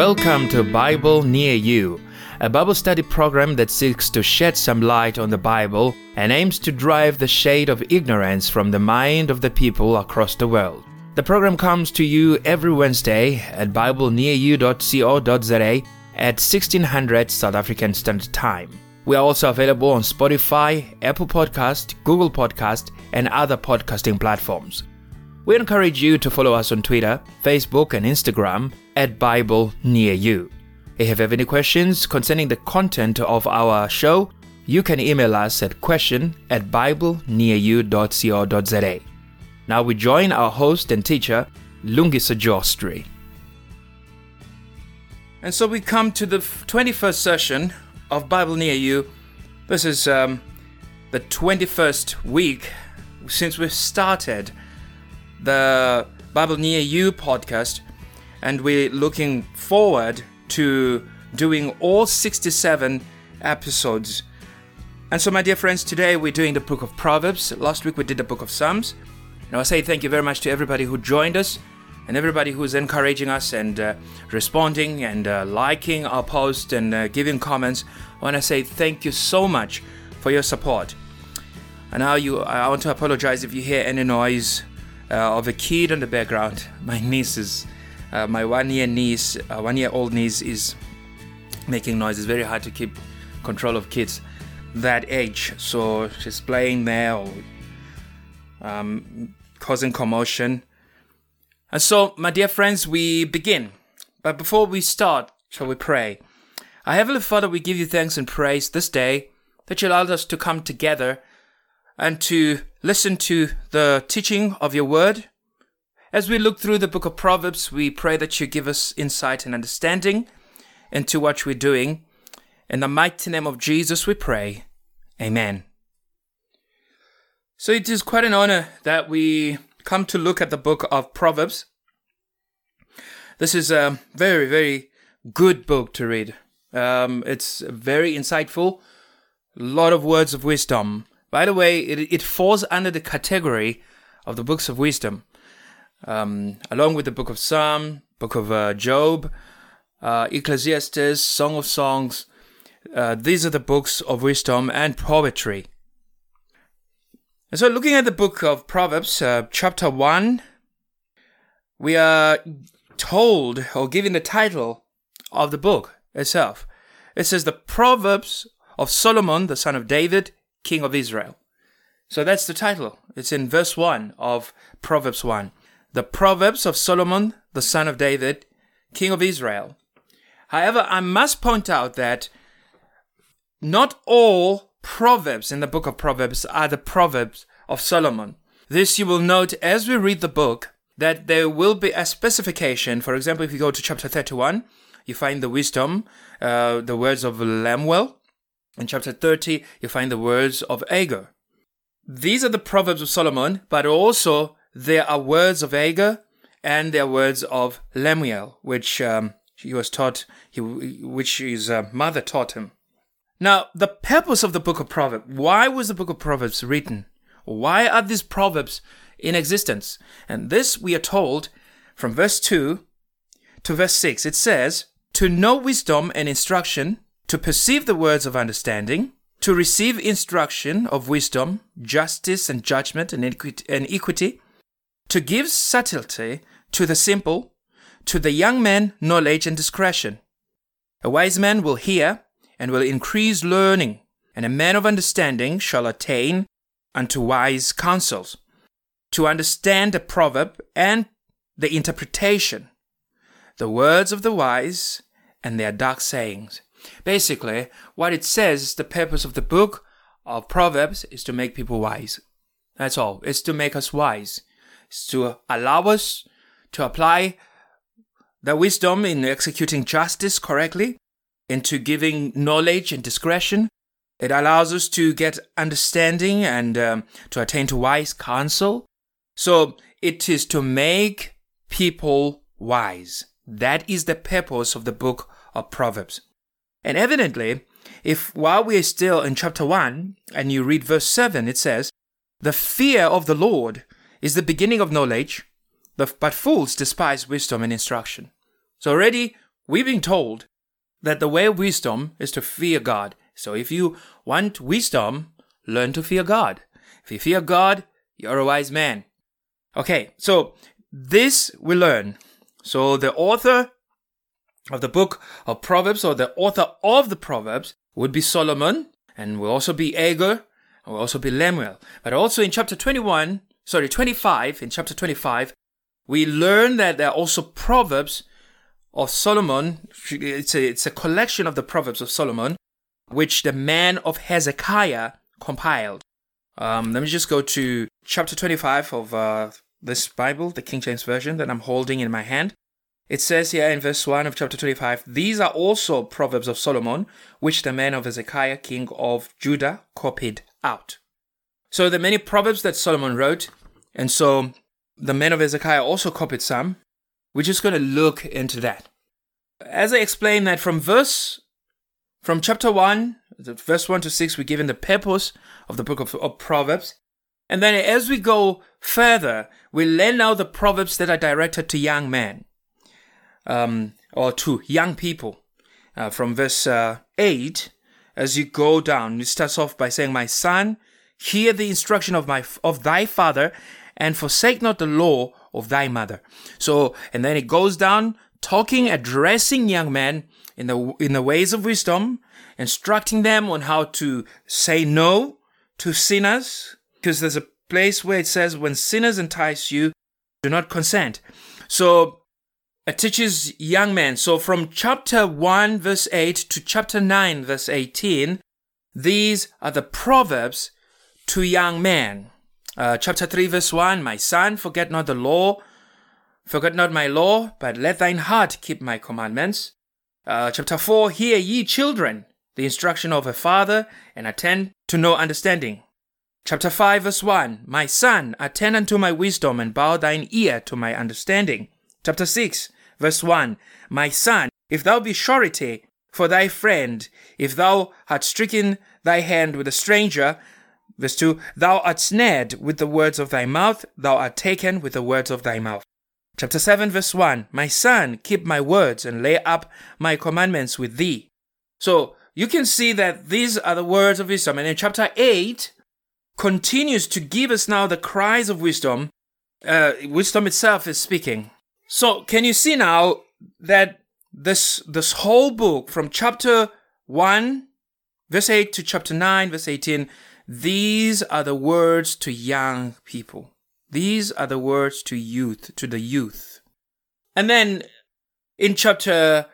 Welcome to Bible Near You, a Bible study program that seeks to shed some light on the Bible and aims to drive the shade of ignorance from the mind of the people across the world. The program comes to you every Wednesday at biblenearyou.co.za at 1600 South African Standard Time. We are also available on Spotify, Apple Podcast, Google Podcast, and other podcasting platforms. We encourage you to follow us on Twitter, Facebook, and Instagram at Bible Near You. If you have any questions concerning the content of our show, you can email us at question at biblenearyou.co.za. Now we join our host and teacher, Lungisa Jostri. And so we come to the 21st session of Bible Near You. This is um, the 21st week since we've started the Bible Near You podcast, and we're looking forward to doing all 67 episodes. And so, my dear friends, today we're doing the book of Proverbs. Last week we did the book of Psalms. And I say thank you very much to everybody who joined us and everybody who's encouraging us and uh, responding and uh, liking our post and uh, giving comments. I want to say thank you so much for your support. And now you, I want to apologize if you hear any noise uh, of a kid in the background. My niece is, uh, my one-year niece, uh, one-year-old niece is making noise. It's very hard to keep control of kids that age. So she's playing there, or, um, causing commotion. And so, my dear friends, we begin. But before we start, shall we pray? Our Heavenly Father, we give you thanks and praise this day that you allowed us to come together and to listen to the teaching of your word. As we look through the book of Proverbs, we pray that you give us insight and understanding into what we're doing. In the mighty name of Jesus, we pray. Amen. So it is quite an honor that we come to look at the book of Proverbs. This is a very, very good book to read. Um, it's very insightful, a lot of words of wisdom. By the way, it, it falls under the category of the books of wisdom, um, along with the book of Psalm, book of uh, Job, uh, Ecclesiastes, Song of Songs. Uh, these are the books of wisdom and poetry. And so, looking at the book of Proverbs, uh, chapter 1, we are told or given the title of the book itself. It says, The Proverbs of Solomon, the son of David, king of Israel. So that's the title. It's in verse 1 of Proverbs 1. The Proverbs of Solomon, the son of David, king of Israel. However, I must point out that not all Proverbs in the book of Proverbs are the Proverbs of Solomon. This you will note as we read the book that there will be a specification. For example, if you go to chapter 31, you find the wisdom, uh, the words of Lemuel. In chapter 30, you find the words of Agur. These are the Proverbs of Solomon, but also there are words of Agur and there are words of Lemuel, which um, he was taught, he, which his uh, mother taught him. Now, the purpose of the book of Proverbs, why was the book of Proverbs written? Why are these Proverbs in existence? And this we are told from verse 2 to verse 6. It says, To know wisdom and instruction, to perceive the words of understanding, to receive instruction of wisdom, justice and judgment and equity, to give subtlety to the simple, to the young man knowledge and discretion. A wise man will hear and will increase learning, and a man of understanding shall attain unto wise counsels, to understand the proverb and the interpretation, the words of the wise and their dark sayings. Basically, what it says, is the purpose of the book of Proverbs is to make people wise. That's all. It's to make us wise. It's to allow us to apply the wisdom in executing justice correctly into giving knowledge and discretion. It allows us to get understanding and um, to attain to wise counsel. So it is to make people wise. That is the purpose of the book of Proverbs. And evidently, if while we are still in chapter 1 and you read verse 7, it says, The fear of the Lord is the beginning of knowledge, but fools despise wisdom and instruction. So already we've been told that the way of wisdom is to fear God. So if you want wisdom, learn to fear God. If you fear God, you're a wise man. Okay, so this we learn. So the author of the book of Proverbs or the author of the Proverbs would be Solomon and will also be Agur and will also be Lemuel. But also in chapter 21, sorry, 25, in chapter 25, we learn that there are also Proverbs of Solomon. It's a, it's a collection of the Proverbs of Solomon, which the man of Hezekiah compiled. Um, let me just go to chapter 25 of uh, this Bible, the King James Version that I'm holding in my hand. It says here in verse 1 of chapter 25, These are also Proverbs of Solomon, which the men of Hezekiah, king of Judah, copied out. So the many Proverbs that Solomon wrote, and so the men of Hezekiah also copied some. We're just going to look into that. As I explained that from verse, from chapter 1, the verse 1 to 6, we're given the purpose of the book of, of Proverbs. And then as we go further, we learn now the Proverbs that are directed to young men, um, or to young people. Uh, from verse uh, 8, as you go down, it starts off by saying, My son, hear the instruction of my of thy father, and forsake not the law of thy mother. So, and then it goes down talking, addressing young men in the, in the ways of wisdom, instructing them on how to say no to sinners, because there's a place where it says, when sinners entice you, do not consent. So, teaches young men. So from chapter 1 verse 8 to chapter 9 verse 18, these are the proverbs to young men. Uh, chapter 3 verse 1, my son, forget not the law, Forget not my law, but let thine heart keep my commandments. Uh, chapter 4 Hear ye children, the instruction of a father, and attend to no understanding. Chapter 5 verse 1 My son, attend unto my wisdom, and bow thine ear to my understanding. Chapter 6 verse 1 My son, if thou be surety for thy friend, if thou art stricken thy hand with a stranger, Verse 2 Thou art snared with the words of thy mouth, thou art taken with the words of thy mouth. Chapter 7, verse 1 My son, keep my words and lay up my commandments with thee. So you can see that these are the words of wisdom. And in chapter 8, continues to give us now the cries of wisdom. Uh, wisdom itself is speaking. So can you see now that this this whole book from chapter 1 verse 8 to chapter 9 verse 18 these are the words to young people these are the words to youth, to the youth. And then in chapter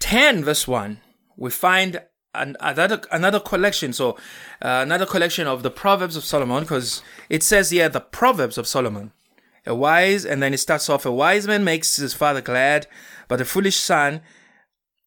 10, verse 1, we find an, another, another collection. So, uh, another collection of the Proverbs of Solomon, because it says here the Proverbs of Solomon. A wise, and then it starts off a wise man makes his father glad, but a foolish son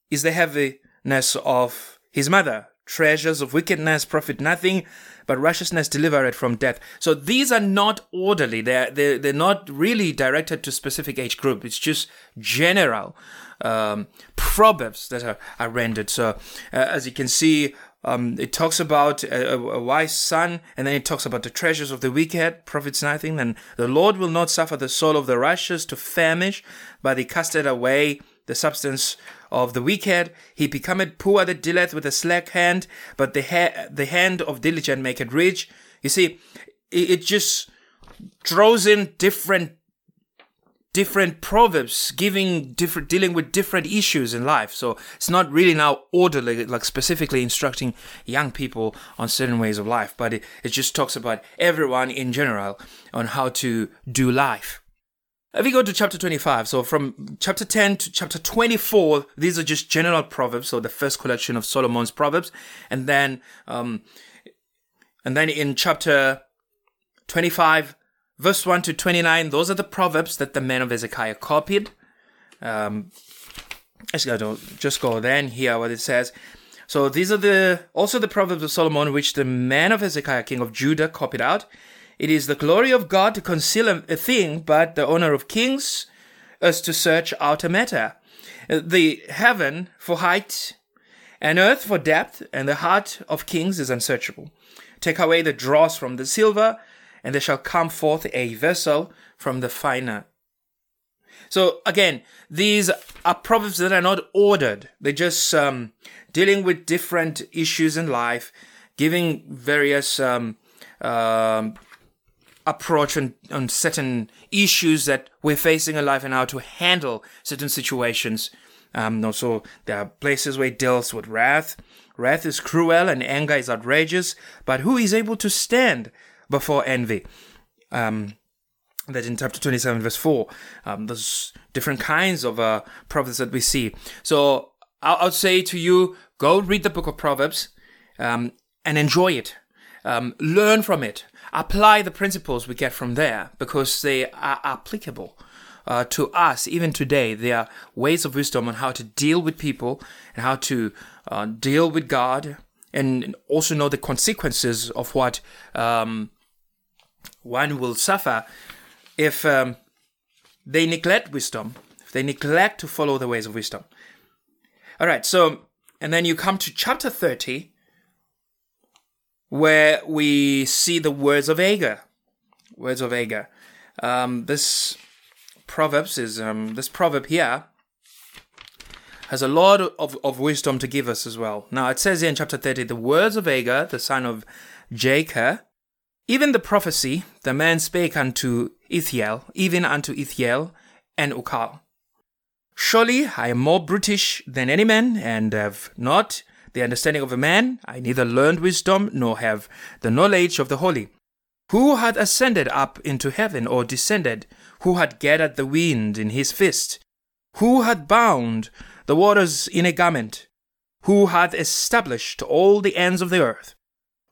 is the heaviness of his mother. Treasures of wickedness profit nothing, but righteousness delivereth from death. So these are not orderly. They're, they're, they're not really directed to specific age group. It's just general um, proverbs that are, are rendered. So uh, as you can see, um, it talks about a, a, wise son, and then it talks about the treasures of the wicked, profits nothing. And the Lord will not suffer the soul of the righteous to famish, but he casteth away the substance of the wicked. He becometh poor that dealeth with a slack hand, but the, ha- the hand of diligent maketh rich. You see, it, it just throws in different different proverbs giving different dealing with different issues in life. So it's not really now orderly like specifically instructing young people on certain ways of life but it, it just talks about everyone in general on how to do life. If we go to chapter 25, so from chapter 10 to chapter 24, these are just general proverbs, so the first collection of Solomon's proverbs, and then, um, and then in chapter 25, verse 1 to 29, those are the proverbs that the men of Hezekiah copied. Um, let's go, just go then here what it says. So these are the also the proverbs of Solomon, which the man of Hezekiah, king of Judah, copied out. It is the glory of God to conceal a thing, but the honor of kings is to search out a matter. The heaven for height and earth for depth, and the heart of kings is unsearchable. Take away the dross from the silver, and there shall come forth a vessel from the finer. So again, these are proverbs that are not ordered. They're just um, dealing with different issues in life, giving various um, um, approach on, on certain issues that we're facing in life and how to handle certain situations. Um, also, there are places where it deals with wrath. Wrath is cruel and anger is outrageous, but who is able to stand before envy? Um, that in chapter 27, verse 4, um, there's different kinds of uh, proverbs that we see. So I would say to you, go read the book of Proverbs um, and enjoy it. Um, learn from it apply the principles we get from there because they are applicable uh, to us even today. There are ways of wisdom on how to deal with people and how to uh, deal with God and also know the consequences of what um, one will suffer if um, they neglect wisdom, if they neglect to follow the ways of wisdom. All right, so, and then you come to chapter 30 where we see the words of Agur. Words of Agur. Um, this proverbs is um, this proverb here has a lot of, of wisdom to give us as well. Now it says here in chapter 30, the words of Agur, the son of Jakeh, even the prophecy, the man spake unto Ithiel, even unto Ithiel and Ucal. Surely I am more brutish than any man, and have not the understanding of a man, I neither learned wisdom nor have the knowledge of the holy. Who had ascended up into heaven or descended? Who had gathered the wind in his fist? Who had bound the waters in a garment? Who hath established all the ends of the earth?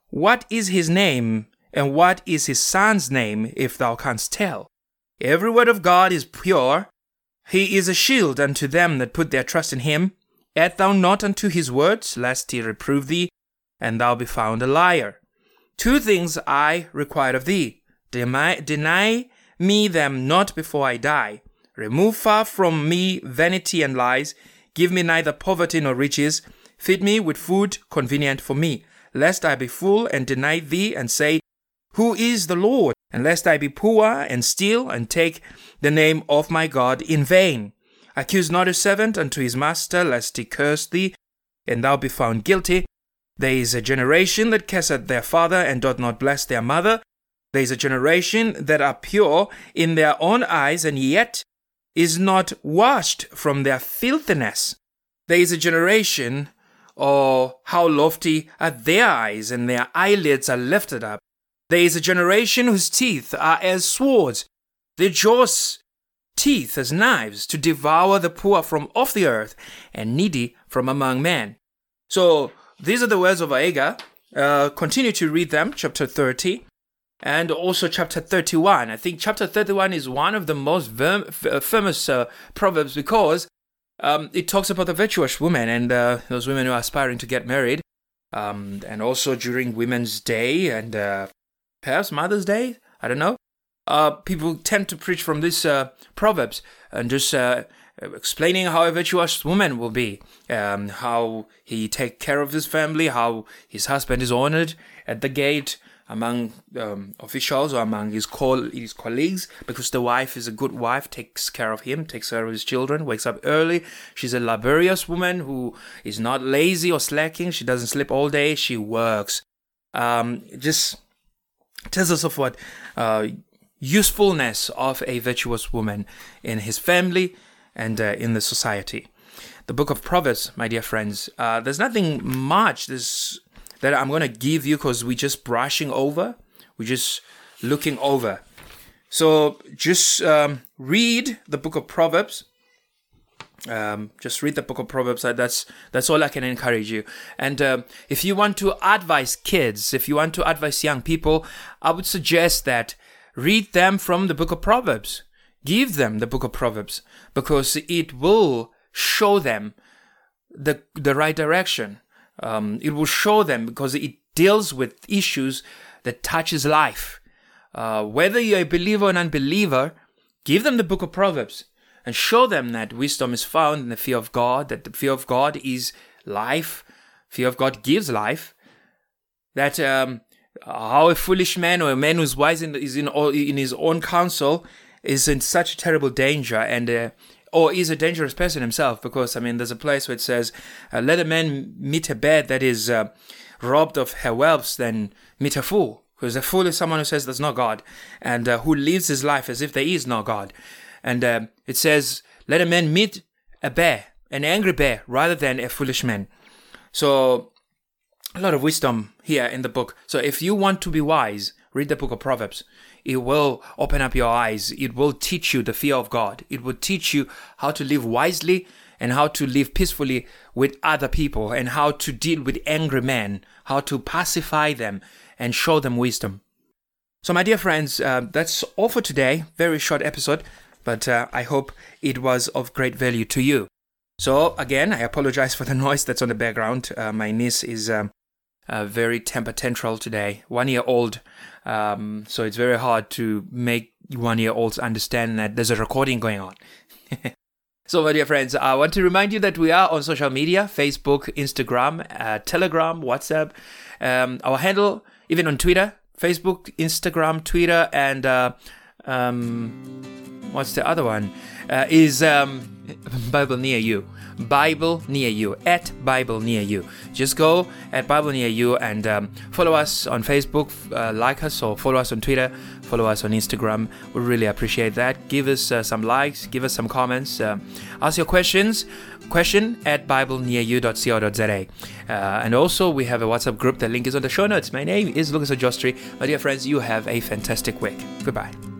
What is his name, and what is his son's name, if thou canst tell? Every word of God is pure. He is a shield unto them that put their trust in him. Add thou not unto his words, lest he reprove thee, and thou be found a liar. Two things I require of thee. Deny, deny me them not before I die. Remove far from me vanity and lies. Give me neither poverty nor riches. Feed me with food convenient for me, lest I be full and deny thee and say, Who is the Lord? And lest I be poor and steal and take the name of my God in vain. Accuse not a servant unto his master, lest he curse thee, and thou be found guilty. There is a generation that curseth their father, and doth not bless their mother. There is a generation that are pure in their own eyes, and yet is not washed from their filthiness. There is a generation, oh, how lofty are their eyes, and their eyelids are lifted up. There is a generation whose teeth are as swords, their jaws teeth as knives to devour the poor from off the earth and needy from among men. So these are the words of Agur. Uh, continue to read them, chapter 30 and also chapter 31. I think chapter 31 is one of the most famous uh, proverbs because um, it talks about the virtuous woman and uh, those women who are aspiring to get married. Um, and also during Women's Day and uh, perhaps Mother's Day. I don't know uh, people tend to preach from these uh, proverbs and just uh, explaining how a virtuous woman will be, um, how he take care of his family, how his husband is honored at the gate among um, officials or among his, col- his colleagues, because the wife is a good wife, takes care of him, takes care of his children, wakes up early. She's a laborious woman who is not lazy or slacking. She doesn't sleep all day. She works. Um, just tells us of what uh, usefulness of a virtuous woman in his family and uh, in the society. The book of Proverbs, my dear friends, uh, there's nothing much this, that I'm going to give you because we're just brushing over, we're just looking over. So just um, read the book of Proverbs. Um, just read the book of Proverbs. That's that's all I can encourage you. And uh, if you want to advise kids, if you want to advise young people, I would suggest that read them from the book of Proverbs. Give them the book of Proverbs because it will show them the, the right direction. Um, it will show them because it deals with issues that touches life. Uh, whether you're a believer or an unbeliever, give them the book of Proverbs and show them that wisdom is found in the fear of God, that the fear of God is life, fear of God gives life, that um, how a foolish man or a man who's wise in, is in, in his own counsel is in such terrible danger and uh, or is a dangerous person himself because I mean there's a place where it says uh, let a man meet a bed that is uh, robbed of her wealth than meet a fool. Because a fool is someone who says there's no God and uh, who lives his life as if there is no God and uh, it says let a man meet a bear an angry bear rather than a foolish man so a lot of wisdom here in the book so if you want to be wise read the book of Proverbs it will open up your eyes. It will teach you the fear of God. It will teach you how to live wisely and how to live peacefully with other people and how to deal with angry men, how to pacify them and show them wisdom. So, my dear friends, uh, that's all for today. Very short episode, but uh, I hope it was of great value to you. So, again, I apologize for the noise that's on the background. Uh, my niece is um, uh, very temper tantrum today, one year old. Um, so it's very hard to make one year olds understand that there's a recording going on. so, my dear friends, I want to remind you that we are on social media Facebook, Instagram, uh, Telegram, WhatsApp. Um, our handle, even on Twitter, Facebook, Instagram, Twitter, and uh, um, what's the other one? Uh, is um, Bible near you. Bible near you at Bible near you. Just go at Bible near you and um, follow us on Facebook, uh, like us, or follow us on Twitter, follow us on Instagram. We really appreciate that. Give us uh, some likes, give us some comments, uh, ask your questions. Question at BibleNearYou.co.za. Uh, and also, we have a WhatsApp group. The link is on the show notes. My name is Lucas Ojostri. My dear friends, you have a fantastic week. Goodbye.